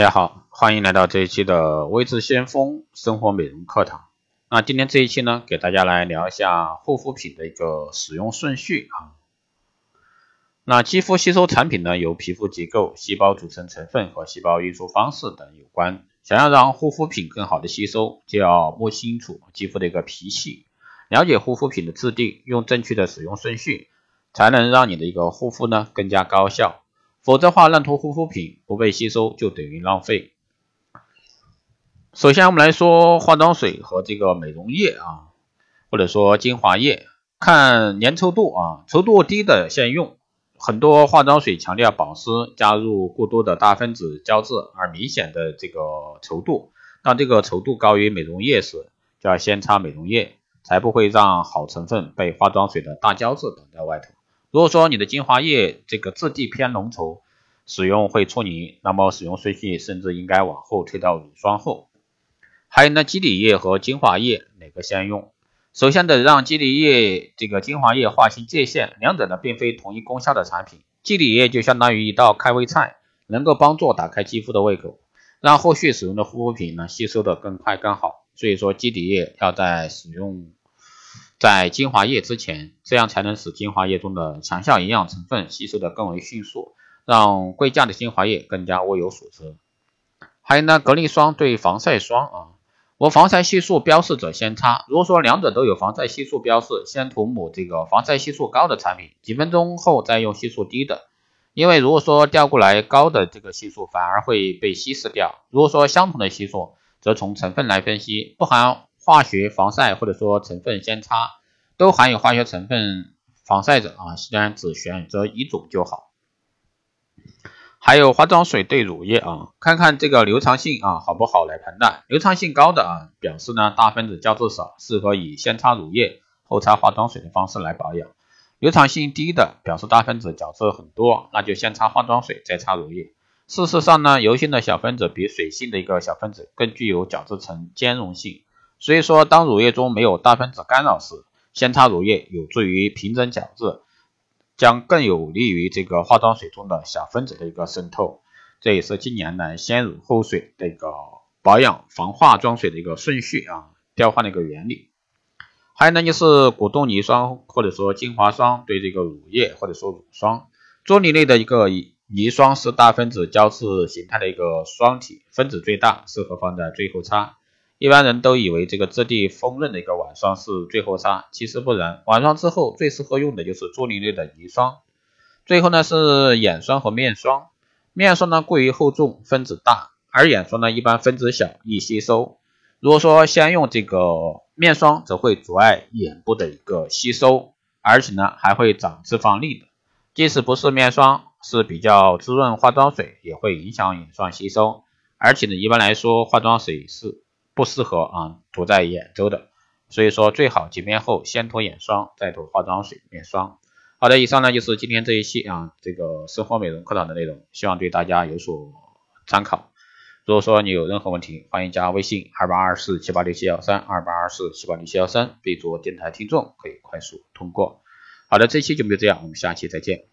大家好，欢迎来到这一期的微智先锋生活美容课堂。那今天这一期呢，给大家来聊一下护肤品的一个使用顺序啊。那肌肤吸收产品呢，由皮肤结构、细胞组成成分和细胞运输方式等有关。想要让护肤品更好的吸收，就要摸清楚肌肤的一个脾气，了解护肤品的质地，用正确的使用顺序，才能让你的一个护肤呢更加高效。否则话，烂涂护肤品不被吸收就等于浪费。首先，我们来说化妆水和这个美容液啊，或者说精华液，看粘稠度啊，稠度低的先用。很多化妆水强调保湿，加入过多的大分子胶质而明显的这个稠度。当这个稠度高于美容液时，就要先擦美容液，才不会让好成分被化妆水的大胶质挡在外头。如果说你的精华液这个质地偏浓稠，使用会搓泥，那么使用顺序甚至应该往后推到乳霜后。还有呢，基底液和精华液哪个先用？首先得让基底液这个精华液划清界限，两者呢并非同一功效的产品。基底液就相当于一道开胃菜，能够帮助打开肌肤的胃口，让后续使用的护肤品呢吸收的更快更好。所以说基底液要在使用。在精华液之前，这样才能使精华液中的强效营养成分吸收的更为迅速，让贵价的精华液更加物有所值。还有呢，隔离霜对防晒霜啊，我防晒系数标示者先擦。如果说两者都有防晒系数标示，先涂抹这个防晒系数高的产品，几分钟后再用系数低的，因为如果说调过来高的这个系数反而会被稀释掉。如果说相同的系数，则从成分来分析，不含。化学防晒或者说成分先擦，都含有化学成分防晒者啊，虽然只选择一种就好。还有化妆水对乳液啊，看看这个流畅性啊好不好来判断。流畅性高的啊，表示呢大分子胶质少，适合以先擦乳液后擦化妆水的方式来保养。流畅性低的，表示大分子角质很多，那就先擦化妆水再擦乳液。事实上呢，油性的小分子比水性的一个小分子更具有角质层兼容性。所以说，当乳液中没有大分子干扰时，先擦乳液有助于平整角质，将更有利于这个化妆水中的小分子的一个渗透。这也是近年来先乳后水的一个保养防化妆水的一个顺序啊调换的一个原理。还有呢，就是果冻泥霜或者说精华霜对这个乳液或者说乳霜，啫喱类的一个泥霜是大分子胶质形态的一个霜体，分子最大，适合放在最后擦。一般人都以为这个质地丰润的一个晚霜是最后擦，其实不然。晚霜之后最适合用的就是啫喱类的泥霜。最后呢是眼霜和面霜。面霜呢过于厚重，分子大，而眼霜呢一般分子小，易吸收。如果说先用这个面霜，则会阻碍眼部的一个吸收，而且呢还会长脂肪粒的。即使不是面霜，是比较滋润化妆水，也会影响眼霜吸收。而且呢一般来说化妆水是。不适合啊涂在眼周的，所以说最好洁面后先涂眼霜，再涂化妆水面霜。好的，以上呢就是今天这一期啊这个生活美容课堂的内容，希望对大家有所参考。如果说你有任何问题，欢迎加微信二八二四七八六七幺三二八二四七八六七幺三，备注电台听众，可以快速通过。好的，这期节目就这样，我们下期再见。